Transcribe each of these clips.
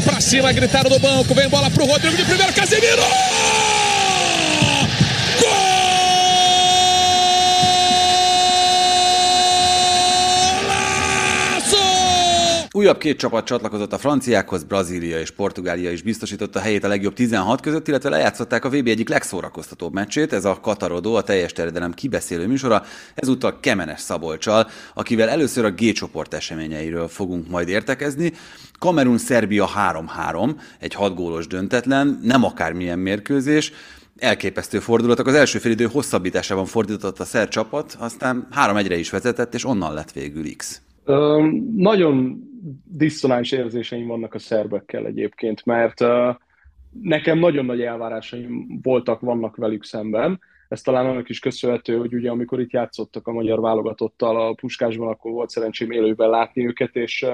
Pra cima, gritaram do banco, vem bola pro Rodrigo de primeiro, Casemiro! Újabb két csapat csatlakozott a franciákhoz, Brazília és Portugália is biztosította helyét a legjobb 16 között, illetve lejátszották a VB egyik legszórakoztatóbb meccsét, ez a Katarodó, a teljes terjedelem kibeszélő műsora, ezúttal Kemenes Szabolcsal, akivel először a G csoport eseményeiről fogunk majd értekezni. Kamerun-Szerbia 3-3, egy 6 gólos döntetlen, nem akármilyen mérkőzés, elképesztő fordulatok. Az első félidő hosszabbításában fordított a szer csapat, aztán 3-1-re is vezetett, és onnan lett végül X. Ö, nagyon diszonáns érzéseim vannak a szerbekkel egyébként, mert nekem nagyon nagy elvárásaim voltak, vannak velük szemben. Ez talán annak is köszönhető, hogy ugye amikor itt játszottak a magyar válogatottal a Puskásban, akkor volt szerencsém élőben látni őket, és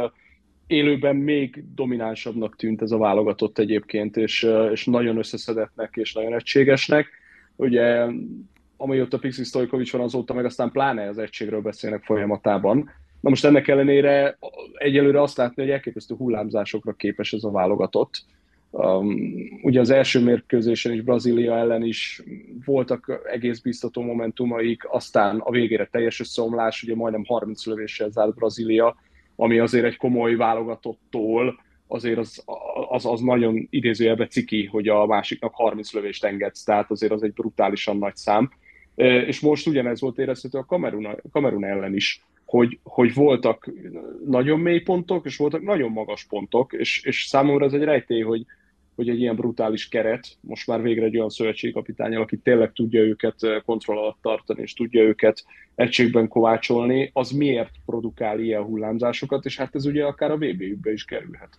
élőben még dominánsabbnak tűnt ez a válogatott egyébként, és, és nagyon összeszedettnek és nagyon egységesnek. Ugye amióta Pixi Stojkovics van azóta, meg aztán pláne az egységről beszélnek folyamatában, Na most ennek ellenére egyelőre azt látni, hogy elképesztő hullámzásokra képes ez a válogatott. Um, ugye az első mérkőzésen is Brazília ellen is voltak egész biztató momentumaik, aztán a végére teljes összeomlás, ugye majdnem 30 lövéssel zárt Brazília, ami azért egy komoly válogatottól azért az, az, az nagyon idézőjelbe ciki, hogy a másiknak 30 lövést engedsz, tehát azért az egy brutálisan nagy szám. És most ugyanez volt érezhető a Kamerun, Kamerun ellen is hogy, hogy voltak nagyon mély pontok, és voltak nagyon magas pontok, és, és számomra ez egy rejtély, hogy, hogy egy ilyen brutális keret, most már végre egy olyan szövetségkapitány, aki tényleg tudja őket kontroll alatt tartani, és tudja őket egységben kovácsolni, az miért produkál ilyen hullámzásokat, és hát ez ugye akár a VB-be is kerülhet.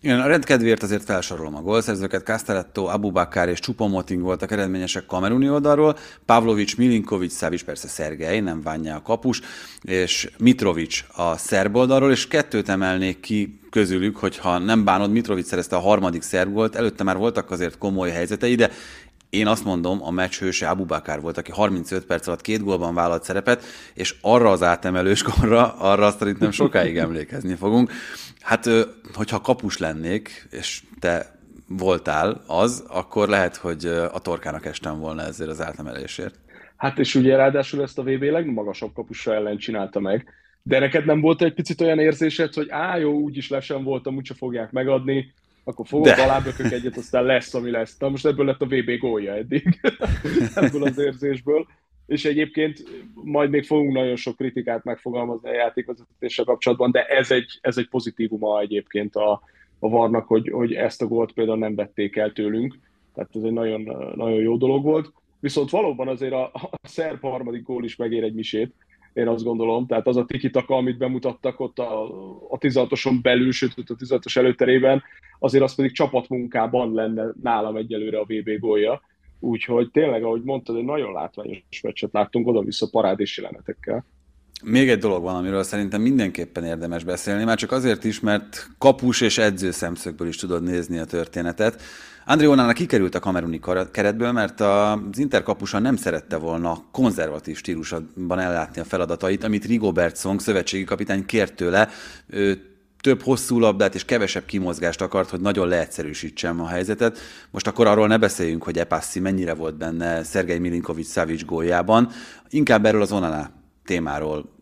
Igen, a rendkedvéért azért felsorolom a gólszerzőket. Castelletto, Abubakar és Csupomoting voltak eredményesek kameruni oldalról, Pavlovics, Milinkovic, Szávis persze Szergej, nem bánja a kapus, és Mitrovic a szerb oldalról, és kettőt emelnék ki közülük, hogyha nem bánod, Mitrovic szerezte a harmadik szerb gólt, előtte már voltak azért komoly helyzetei, de én azt mondom, a meccs hőse Abubakar volt, aki 35 perc alatt két gólban vállalt szerepet, és arra az átemelős korra, arra azt szerintem sokáig emlékezni fogunk. Hát, hogyha kapus lennék, és te voltál az, akkor lehet, hogy a torkának estem volna ezért az átemelésért. Hát és ugye ráadásul ezt a VB legmagasabb kapusa ellen csinálta meg, de neked nem volt egy picit olyan érzésed, hogy á, jó, úgyis lesen voltam, úgyse fogják megadni, akkor fogok De. alábökök egyet, aztán lesz, ami lesz. Na most ebből lett a VB gólja eddig, ebből az érzésből. És egyébként majd még fogunk nagyon sok kritikát megfogalmazni a játékvezetéssel kapcsolatban, de ez egy, ez egy pozitívuma egyébként a, a varnak, hogy, hogy ezt a gólt például nem vették el tőlünk. Tehát ez egy nagyon, nagyon jó dolog volt. Viszont valóban azért a, a szerb harmadik gól is megér egy misét, én azt gondolom. Tehát az a tikitaka, amit bemutattak ott a, a 16-oson belül, sőt a 16-os előterében, azért az pedig csapatmunkában lenne nálam egyelőre a VB gólja. Úgyhogy tényleg, ahogy mondtad, egy nagyon látványos meccset láttunk oda-vissza parádés jelenetekkel. Még egy dolog van, amiről szerintem mindenképpen érdemes beszélni, már csak azért is, mert kapus és edző szemszögből is tudod nézni a történetet. André Onának kikerült a kameruni keretből, mert az Inter kapusa nem szerette volna konzervatív stílusban ellátni a feladatait, amit Rigobert Song, szövetségi kapitány kért tőle. Több hosszú labdát és kevesebb kimozgást akart, hogy nagyon leegyszerűsítsem a helyzetet. Most akkor arról ne beszéljünk, hogy Epassi mennyire volt benne Szergej Milinkovic Savic góljában. Inkább erről az Onaná témáról.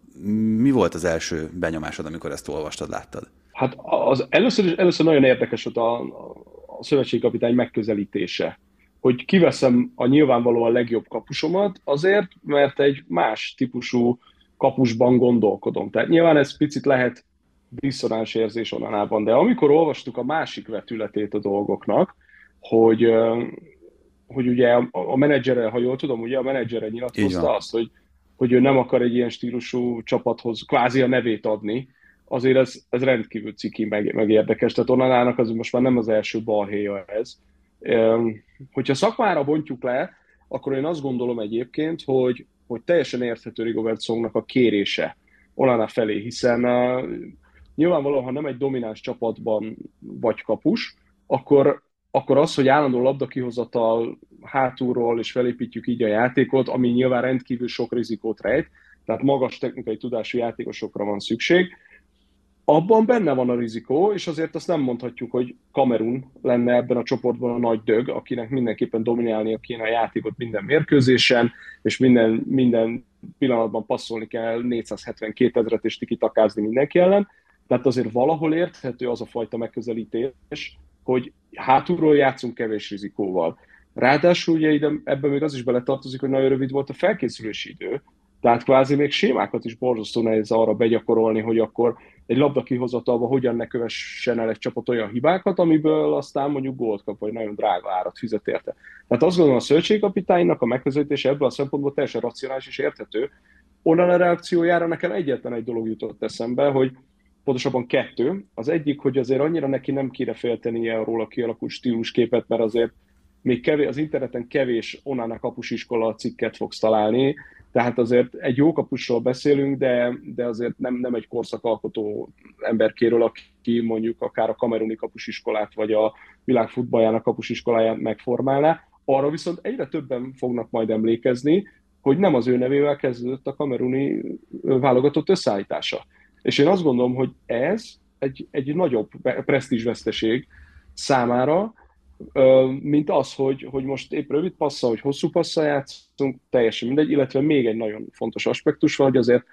Mi volt az első benyomásod, amikor ezt olvastad, láttad? Hát az először, először nagyon érdekes volt a, a szövetségkapitány megközelítése, hogy kiveszem a nyilvánvalóan legjobb kapusomat azért, mert egy más típusú kapusban gondolkodom. Tehát nyilván ez picit lehet diszonáns érzés onanában, de amikor olvastuk a másik vetületét a dolgoknak, hogy, hogy ugye a menedzsere, ha jól tudom, ugye a menedzsere nyilatkozta azt, hogy, hogy ő nem akar egy ilyen stílusú csapathoz kvázi a nevét adni, azért ez, ez rendkívül ciki, meg, meg érdekes. Tehát Onanának az most már nem az első balhéja ez. Hogyha szakmára bontjuk le, akkor én azt gondolom egyébként, hogy, hogy teljesen érthető Rigobert Songnak a kérése Onana felé, hiszen nyilvánvalóan, ha nem egy domináns csapatban vagy kapus, akkor, akkor az, hogy állandó labda kihozatal hátulról és felépítjük így a játékot, ami nyilván rendkívül sok rizikót rejt, tehát magas technikai tudású játékosokra van szükség, abban benne van a rizikó, és azért azt nem mondhatjuk, hogy Kamerun lenne ebben a csoportban a nagy dög, akinek mindenképpen dominálnia kéne a játékot minden mérkőzésen, és minden, minden pillanatban passzolni kell 472 ezeret és tikitakázni mindenki ellen. Tehát azért valahol érthető az a fajta megközelítés, hogy hátulról játszunk kevés rizikóval. Ráadásul ugye ide, ebben még az is beletartozik, hogy nagyon rövid volt a felkészülési idő, tehát kvázi még sémákat is borzasztó nehéz arra begyakorolni, hogy akkor egy labda kihozatalva hogyan ne kövessen el egy csapat olyan hibákat, amiből aztán mondjuk gólt kap, vagy nagyon drága árat fizet érte. Tehát azt gondolom a szövetségkapitánynak a megközelítése ebből a szempontból teljesen racionális és érthető. Onnan a reakciójára nekem egyetlen egy dolog jutott eszembe, hogy pontosabban kettő. Az egyik, hogy azért annyira neki nem kéne féltenie róla kialakult stílusképet, mert azért még kevés, az interneten kevés Onana kapusiskola cikket fogsz találni, tehát azért egy jó kapusról beszélünk, de, de azért nem, nem egy korszakalkotó emberkéről, aki mondjuk akár a kameruni kapusiskolát, vagy a világ futballjának kapusiskoláját megformálná. Arra viszont egyre többen fognak majd emlékezni, hogy nem az ő nevével kezdődött a kameruni válogatott összeállítása. És én azt gondolom, hogy ez egy, egy nagyobb presztízsveszteség számára, mint az, hogy, hogy most épp rövid passza, hogy hosszú passza játszunk, teljesen mindegy, illetve még egy nagyon fontos aspektus van, hogy azért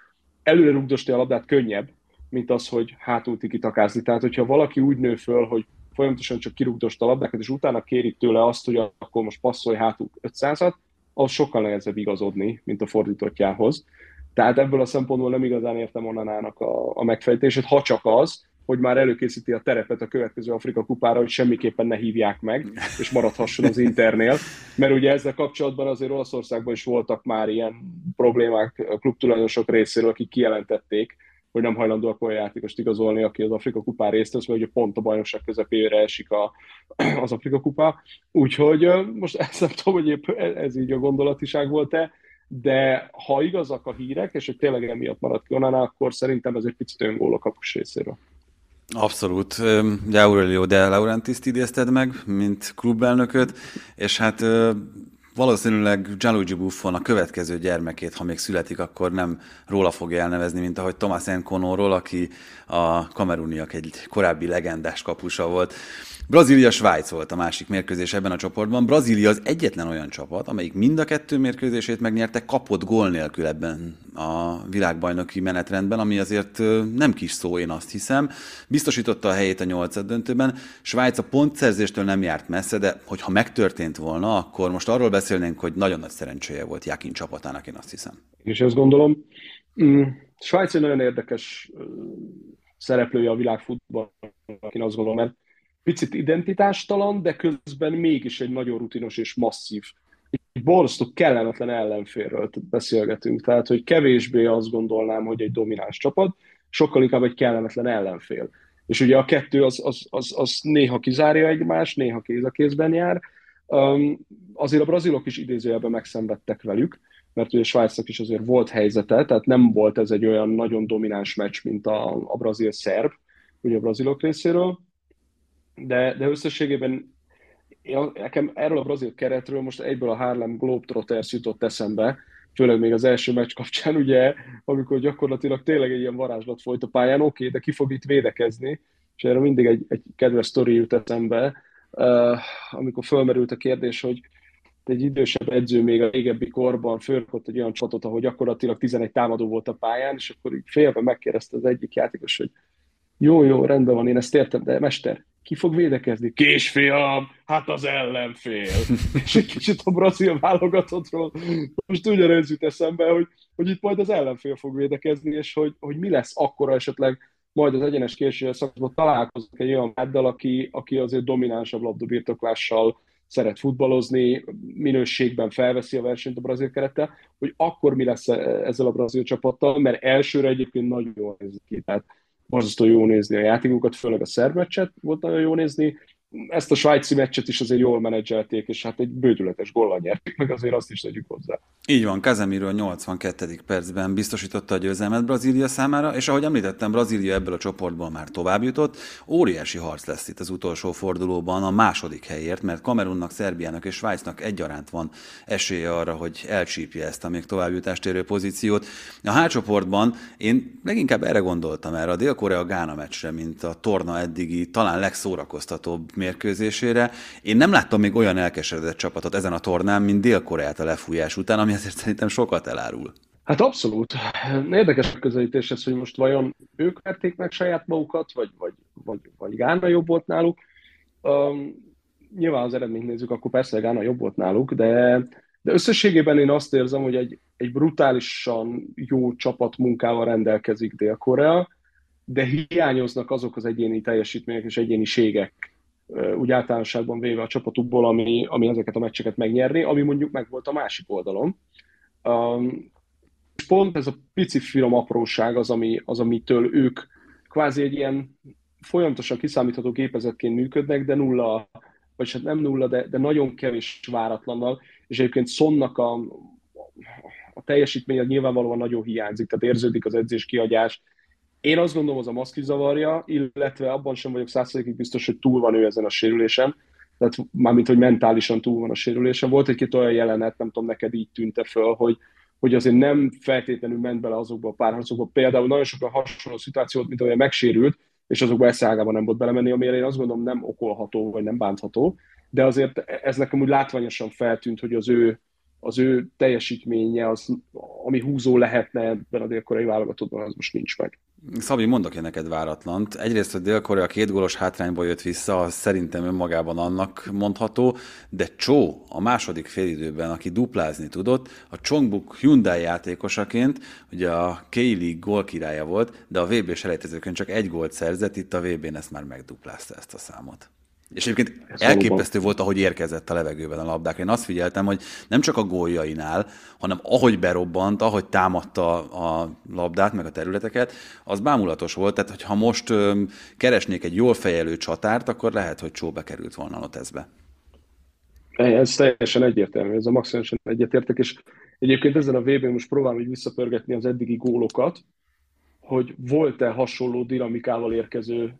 előre rugdosti a labdát könnyebb, mint az, hogy hátul tikitakázni. Tehát, hogyha valaki úgy nő föl, hogy folyamatosan csak kirugdost a labdákat, és utána kérik tőle azt, hogy akkor most passzolj hátul 500-at, az sokkal nehezebb igazodni, mint a fordítottjához. Tehát ebből a szempontból nem igazán értem onnanának a, a megfejtését, ha csak az, hogy már előkészíti a terepet a következő Afrika kupára, hogy semmiképpen ne hívják meg, és maradhasson az Internél. Mert ugye ezzel kapcsolatban azért Olaszországban is voltak már ilyen problémák klubtulajdonosok részéről, akik kijelentették, hogy nem hajlandóak olyan játékost igazolni, aki az Afrika kupán részt vesz, mert ugye pont a bajnokság közepére esik a, az Afrika kupa. Úgyhogy most ezt nem tudom, hogy épp ez így a gondolatiság volt-e, de ha igazak a hírek, és hogy tényleg emiatt maradt ki onnan, akkor szerintem ez egy picit öngól a kapus részéről. Abszolút. De Aurelio de Laurentiis idézted meg, mint klubelnököt, és hát valószínűleg Gianluigi Buffon a következő gyermekét, ha még születik, akkor nem róla fogja elnevezni, mint ahogy Thomas Enconóról, aki a kameruniak egy korábbi legendás kapusa volt. Brazília-Svájc volt a másik mérkőzés ebben a csoportban. Brazília az egyetlen olyan csapat, amelyik mind a kettő mérkőzését megnyerte kapott gól nélkül ebben a világbajnoki menetrendben, ami azért nem kis szó, én azt hiszem. Biztosította a helyét a nyolcad döntőben. Svájc a pontszerzéstől nem járt messze, de hogyha megtörtént volna, akkor most arról beszélnénk, hogy nagyon nagy szerencséje volt Jakin csapatának, én azt hiszem. És ezt gondolom. Mm, Svájc egy nagyon érdekes szereplője a világfutballnak, én azt gondolom, mert picit identitástalan, de közben mégis egy nagyon rutinos és masszív, egy borzasztó kellemetlen ellenférről beszélgetünk. Tehát, hogy kevésbé azt gondolnám, hogy egy domináns csapat, sokkal inkább egy kellemetlen ellenfél. És ugye a kettő az, az, az, az néha kizárja egymást, néha kéz a kézben jár. Um, azért a brazilok is idézőjelben megszenvedtek velük, mert ugye Svájcnak is azért volt helyzete, tehát nem volt ez egy olyan nagyon domináns meccs, mint a, a brazil-szerb, ugye a brazilok részéről de, de összességében én, nekem erről a brazil keretről most egyből a Harlem Globetrotters jutott eszembe, főleg még az első meccs kapcsán, ugye, amikor gyakorlatilag tényleg egy ilyen varázslat folyt a pályán, oké, okay, de ki fog itt védekezni, és erre mindig egy, egy kedves sztori jut eszembe, uh, amikor fölmerült a kérdés, hogy egy idősebb edző még a régebbi korban fölkott egy olyan csatot, ahol gyakorlatilag 11 támadó volt a pályán, és akkor így félve megkérdezte az egyik játékos, hogy jó, jó, rendben van, én ezt értem, de mester, ki fog védekezni? Kisfiam, hát az ellenfél. és egy kicsit a brazil válogatottról most ugyanez jut eszembe, hogy, hogy itt majd az ellenfél fog védekezni, és hogy, hogy mi lesz akkor esetleg majd az egyenes későre szakaszban találkozik egy olyan máddal, aki, aki azért dominánsabb labdabirtoklással szeret futballozni, minőségben felveszi a versenyt a brazil kerettel, hogy akkor mi lesz ezzel a brazil csapattal, mert elsőre egyébként nagyon jól néz ki. Tehát borzasztó jó nézni a játékokat, főleg a szerb meccset volt nagyon jó nézni, ezt a svájci meccset is azért jól menedzselték, és hát egy bődületes góllal nyerték, meg azért azt is tegyük hozzá. Így van, Casemiro 82. percben biztosította a győzelmet Brazília számára, és ahogy említettem, Brazília ebből a csoportból már tovább jutott. Óriási harc lesz itt az utolsó fordulóban a második helyért, mert Kamerunnak, Szerbiának és Svájcnak egyaránt van esélye arra, hogy elcsípje ezt a még továbbjutást érő pozíciót. A H csoportban én leginkább erre gondoltam erre a Dél-Korea-Gána meccsre, mint a torna eddigi talán legszórakoztatóbb mérkőzésére. Én nem láttam még olyan elkeseredett csapatot ezen a tornán, mint Dél-Koreát a lefújás után, ami azért szerintem sokat elárul. Hát abszolút. Érdekes közelítés ez, hogy most vajon ők verték meg saját magukat, vagy, vagy, vagy, vagy Gána jobb volt náluk. Um, nyilván az eredményt nézzük, akkor persze Gána jobb volt náluk, de, de összességében én azt érzem, hogy egy, egy brutálisan jó csapat munkával rendelkezik Dél-Korea, de hiányoznak azok az egyéni teljesítmények és egyéniségek, úgy általánosságban véve a csapatukból, ami, ami ezeket a meccseket megnyerni, ami mondjuk meg volt a másik oldalon. Um, pont ez a pici finom apróság az, ami, az, amitől ők kvázi egy ilyen folyamatosan kiszámítható gépezetként működnek, de nulla, vagy hát nem nulla, de, de nagyon kevés váratlannal, és egyébként Szonnak a, a teljesítménye nyilvánvalóan nagyon hiányzik, tehát érződik az edzés kiagyás, én azt gondolom, az a maszkis zavarja, illetve abban sem vagyok százszerzékig biztos, hogy túl van ő ezen a sérülésen. Tehát mármint, hogy mentálisan túl van a sérülésen. Volt egy-két olyan jelenet, nem tudom, neked így tűnte föl, hogy, hogy azért nem feltétlenül ment bele azokba a párharcokba. Például nagyon sokan hasonló szituációt, mint olyan megsérült, és azokba eszágában nem volt belemenni, amire én azt gondolom nem okolható, vagy nem bántható. De azért ez nekem úgy látványosan feltűnt, hogy az ő az ő teljesítménye, az, ami húzó lehetne ebben a dél-koreai válogatottban, az most nincs meg. Szabi, mondok én neked váratlant. Egyrészt, hogy Dél-Korea két gólos hátrányból jött vissza, az szerintem önmagában annak mondható, de Csó a második félidőben, aki duplázni tudott, a Chongbuk Hyundai játékosaként, ugye a K-League gól királya volt, de a VB-s elejtezőkön csak egy gólt szerzett, itt a VB-n ezt már megduplázta ezt a számot. És egyébként elképesztő volt, ahogy érkezett a levegőben a labdák. Én azt figyeltem, hogy nem csak a góljainál, hanem ahogy berobbant, ahogy támadta a labdát, meg a területeket, az bámulatos volt. Tehát, hogyha most ö, keresnék egy jól fejelő csatárt, akkor lehet, hogy csóba került volna a Lotezbe. Ez teljesen egyértelmű, ez a maximálisan egyetértek, és egyébként ezen a vb most próbálom így visszapörgetni az eddigi gólokat, hogy volt-e hasonló dinamikával érkező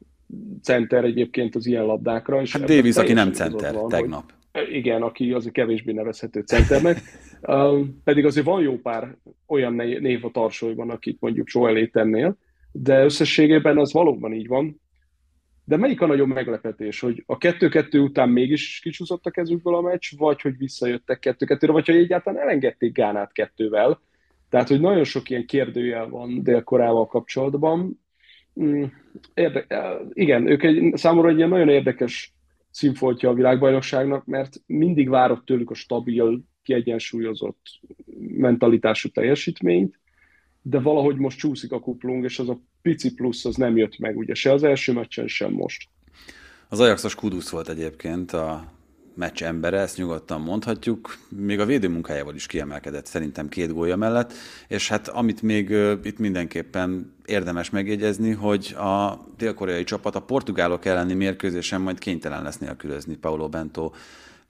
center egyébként az ilyen labdákra. És hát Davis, aki nem center van, tegnap. Hogy, igen, aki azért kevésbé nevezhető centernek. uh, pedig azért van jó pár olyan név a tarsolyban, akit mondjuk soha elé tennél, de összességében az valóban így van. De melyik a nagyobb meglepetés, hogy a 2-2 után mégis kicsúszott a kezükből a meccs, vagy hogy visszajöttek 2-2-re, vagy hogy egyáltalán elengedték Gánát kettővel. Tehát, hogy nagyon sok ilyen kérdőjel van Dél-Korával kapcsolatban, érde, igen, ők egy, számomra egy ilyen nagyon érdekes színfoltja a világbajnokságnak, mert mindig várok tőlük a stabil, kiegyensúlyozott mentalitású teljesítményt, de valahogy most csúszik a kuplung, és az a pici plusz az nem jött meg, ugye se az első meccsen, sem most. Az Ajaxos kudusz volt egyébként a meccs embere, ezt nyugodtan mondhatjuk. Még a védőmunkájával is kiemelkedett szerintem két gólya mellett, és hát amit még itt mindenképpen érdemes megjegyezni, hogy a dél-koreai csapat a portugálok elleni mérkőzésen majd kénytelen lesz nélkülözni Paulo Bento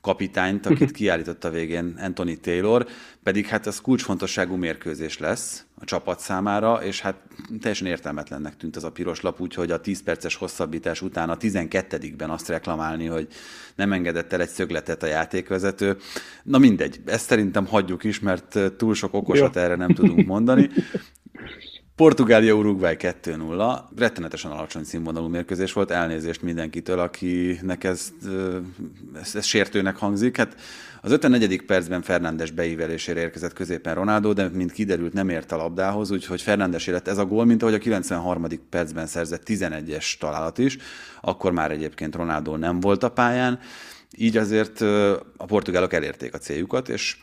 kapitányt, akit kiállított a végén Anthony Taylor, pedig hát ez kulcsfontosságú mérkőzés lesz a csapat számára, és hát teljesen értelmetlennek tűnt az a piros lap, úgyhogy a 10 perces hosszabbítás után a 12-ben azt reklamálni, hogy nem engedett el egy szögletet a játékvezető. Na mindegy, ezt szerintem hagyjuk is, mert túl sok okosat erre nem tudunk mondani. Portugália Uruguay 2-0, rettenetesen alacsony színvonalú mérkőzés volt, elnézést mindenkitől, akinek ez, ez, ez sértőnek hangzik. Hát az 54. percben Fernándes beívelésére érkezett középen Ronaldo, de mint kiderült nem ért a labdához, úgyhogy Fernándes lett ez a gól, mint ahogy a 93. percben szerzett 11-es találat is, akkor már egyébként Ronaldo nem volt a pályán, így azért a portugálok elérték a céljukat, és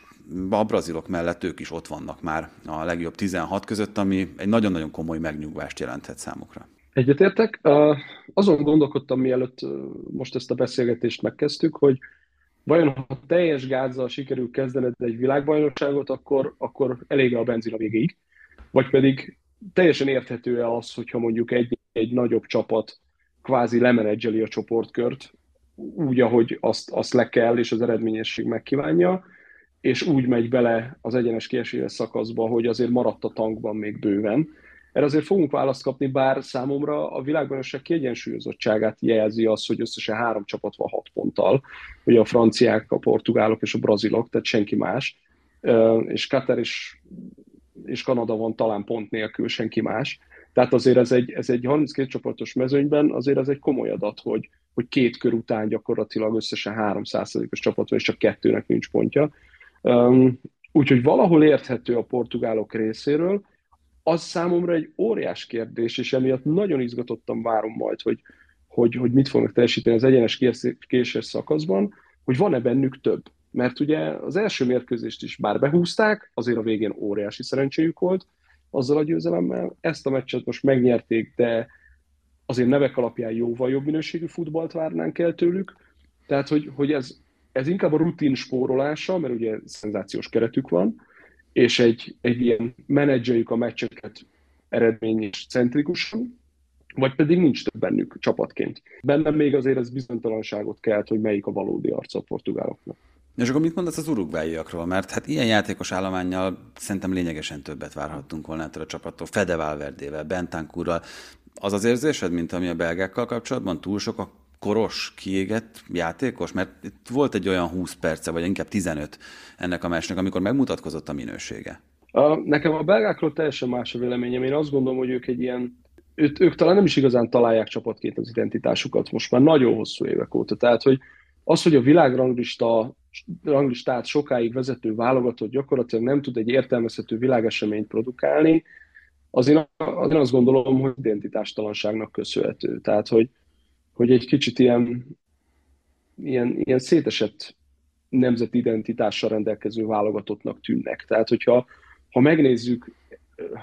a brazilok mellett ők is ott vannak már a legjobb 16 között, ami egy nagyon-nagyon komoly megnyugvást jelenthet számukra. Egyetértek. Azon gondolkodtam, mielőtt most ezt a beszélgetést megkezdtük, hogy vajon ha teljes gázzal sikerül kezdened egy világbajnokságot, akkor, akkor elég a benzin a végéig, vagy pedig teljesen érthető-e az, hogyha mondjuk egy, egy nagyobb csapat kvázi lemenedzseli a csoportkört, úgy, ahogy azt, azt le kell, és az eredményesség megkívánja, és úgy megy bele az egyenes kieséses szakaszba, hogy azért maradt a tankban még bőven. Erre azért fogunk választ kapni, bár számomra a világbajnokság kiegyensúlyozottságát jelzi az, hogy összesen három csapat van hat ponttal. Ugye a franciák, a portugálok és a brazilok, tehát senki más. És Katar és, és Kanada van talán pont nélkül, senki más. Tehát azért ez egy, ez egy 32 csoportos mezőnyben azért ez egy komoly adat, hogy, hogy két kör után gyakorlatilag összesen 3%-os csapat van, és csak kettőnek nincs pontja. Úgyhogy valahol érthető a portugálok részéről, az számomra egy óriás kérdés, és emiatt nagyon izgatottan várom majd, hogy, hogy, hogy mit fognak teljesíteni az egyenes késés szakaszban, hogy van-e bennük több. Mert ugye az első mérkőzést is bár behúzták, azért a végén óriási szerencséjük volt azzal a győzelemmel. Ezt a meccset most megnyerték, de azért nevek alapján jóval jobb minőségű futballt várnánk el tőlük. Tehát, hogy, hogy ez, ez inkább a rutin spórolása, mert ugye szenzációs keretük van, és egy, egy ilyen menedzseljük a meccseket eredmény és centrikusan, vagy pedig nincs több bennük csapatként. Bennem még azért ez bizonytalanságot kelt, hogy melyik a valódi arca a portugáloknak. És akkor mit mondasz az urugváiakról? Mert hát ilyen játékos állományjal szerintem lényegesen többet várhattunk volna ettől a csapattól. Fede Valverdével, Bentancurral. Az az érzésed, mint ami a belgákkal kapcsolatban? Túl sok a koros, kiégett játékos? Mert itt volt egy olyan 20 perce, vagy inkább 15 ennek a meccsnek, amikor megmutatkozott a minősége. A, nekem a belgákról teljesen más a véleményem. Én azt gondolom, hogy ők egy ilyen ők, ők talán nem is igazán találják csapatként az identitásukat most már nagyon hosszú évek óta. Tehát, hogy az, hogy a világranglista ranglistát sokáig vezető válogatott gyakorlatilag nem tud egy értelmezhető világeseményt produkálni, az én, az én azt gondolom, hogy identitástalanságnak köszönhető. Tehát, hogy hogy egy kicsit ilyen, ilyen, ilyen szétesett nemzeti identitással rendelkező válogatottnak tűnnek. Tehát, hogyha ha megnézzük,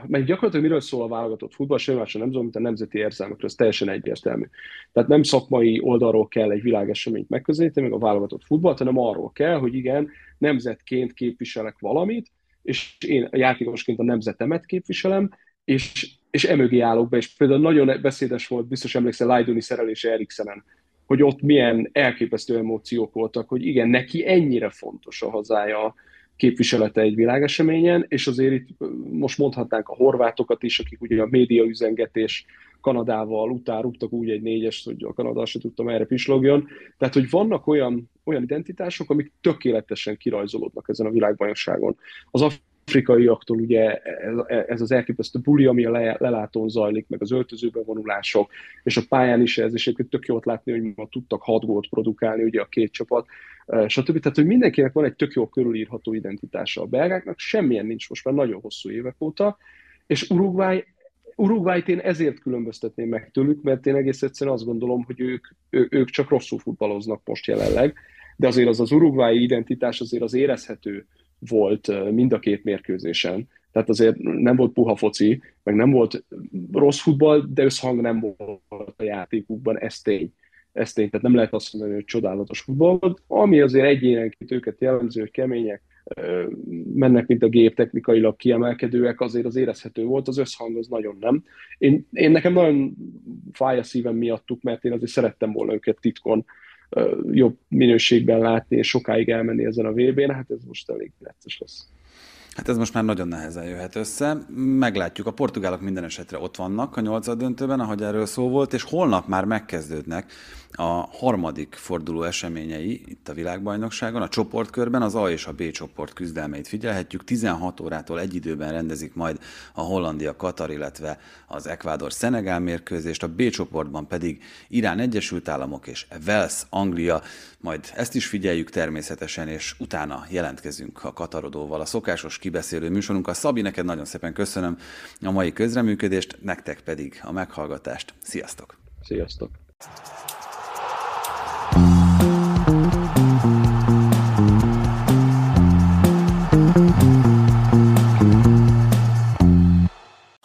meg gyakorlatilag miről szól a válogatott futball, semmi más nem szól, mint a nemzeti érzelmekről, ez teljesen egyértelmű. Tehát nem szakmai oldalról kell egy világeseményt megközelíteni, meg a válogatott futballt, hanem arról kell, hogy igen, nemzetként képviselek valamit, és én játékosként a nemzetemet képviselem, és és emögé állok be, és például nagyon beszédes volt, biztos emlékszel Lajdoni szerelése Eriksenen, hogy ott milyen elképesztő emóciók voltak, hogy igen, neki ennyire fontos a hazája képviselete egy világeseményen, és azért itt most mondhatnánk a horvátokat is, akik ugye a média üzengetés Kanadával után rúgtak úgy egy négyest, hogy a Kanada se tudtam erre pislogjon. Tehát, hogy vannak olyan, olyan identitások, amik tökéletesen kirajzolódnak ezen a világbajnokságon. Az afrikaiaktól ugye ez, az elképesztő buli, ami a le, lelátón zajlik, meg az öltözőbe vonulások, és a pályán is ez, és egyébként tök jót látni, hogy ma tudtak hat gólt produkálni ugye a két csapat, stb. Tehát, hogy mindenkinek van egy tök jó körülírható identitása. A belgáknak semmilyen nincs most már nagyon hosszú évek óta, és Uruguay Uruguayt én ezért különböztetném meg tőlük, mert én egész egyszerűen azt gondolom, hogy ők, ő, ők csak rosszul futballoznak most jelenleg, de azért az az uruguayi identitás azért az érezhető volt mind a két mérkőzésen. Tehát azért nem volt puha foci, meg nem volt rossz futball, de összhang nem volt a játékukban, ez tény. Ez tény, tehát nem lehet azt mondani, hogy csodálatos futball volt, ami azért egyénenként őket jellemző, hogy kemények, mennek, mint a gép technikailag kiemelkedőek, azért az érezhető volt, az összhang az nagyon nem. Én, én nekem nagyon fáj a szívem miattuk, mert én azért szerettem volna őket titkon jobb minőségben látni, és sokáig elmenni ezen a VB-n, hát ez most elég necces lesz. Hát ez most már nagyon nehezen jöhet össze. Meglátjuk, a portugálok minden esetre ott vannak a nyolcad döntőben, ahogy erről szó volt, és holnap már megkezdődnek a harmadik forduló eseményei itt a világbajnokságon. A csoportkörben az A és a B csoport küzdelmeit figyelhetjük. 16 órától egy időben rendezik majd a Hollandia Katar, illetve az Ekvádor Szenegál mérkőzést, a B csoportban pedig Irán Egyesült Államok és Wales Anglia. Majd ezt is figyeljük természetesen, és utána jelentkezünk a Katarodóval. A szokásos kibeszélő műsorunkkal. Szabi, neked nagyon szépen köszönöm a mai közreműködést, nektek pedig a meghallgatást. Sziasztok! Sziasztok!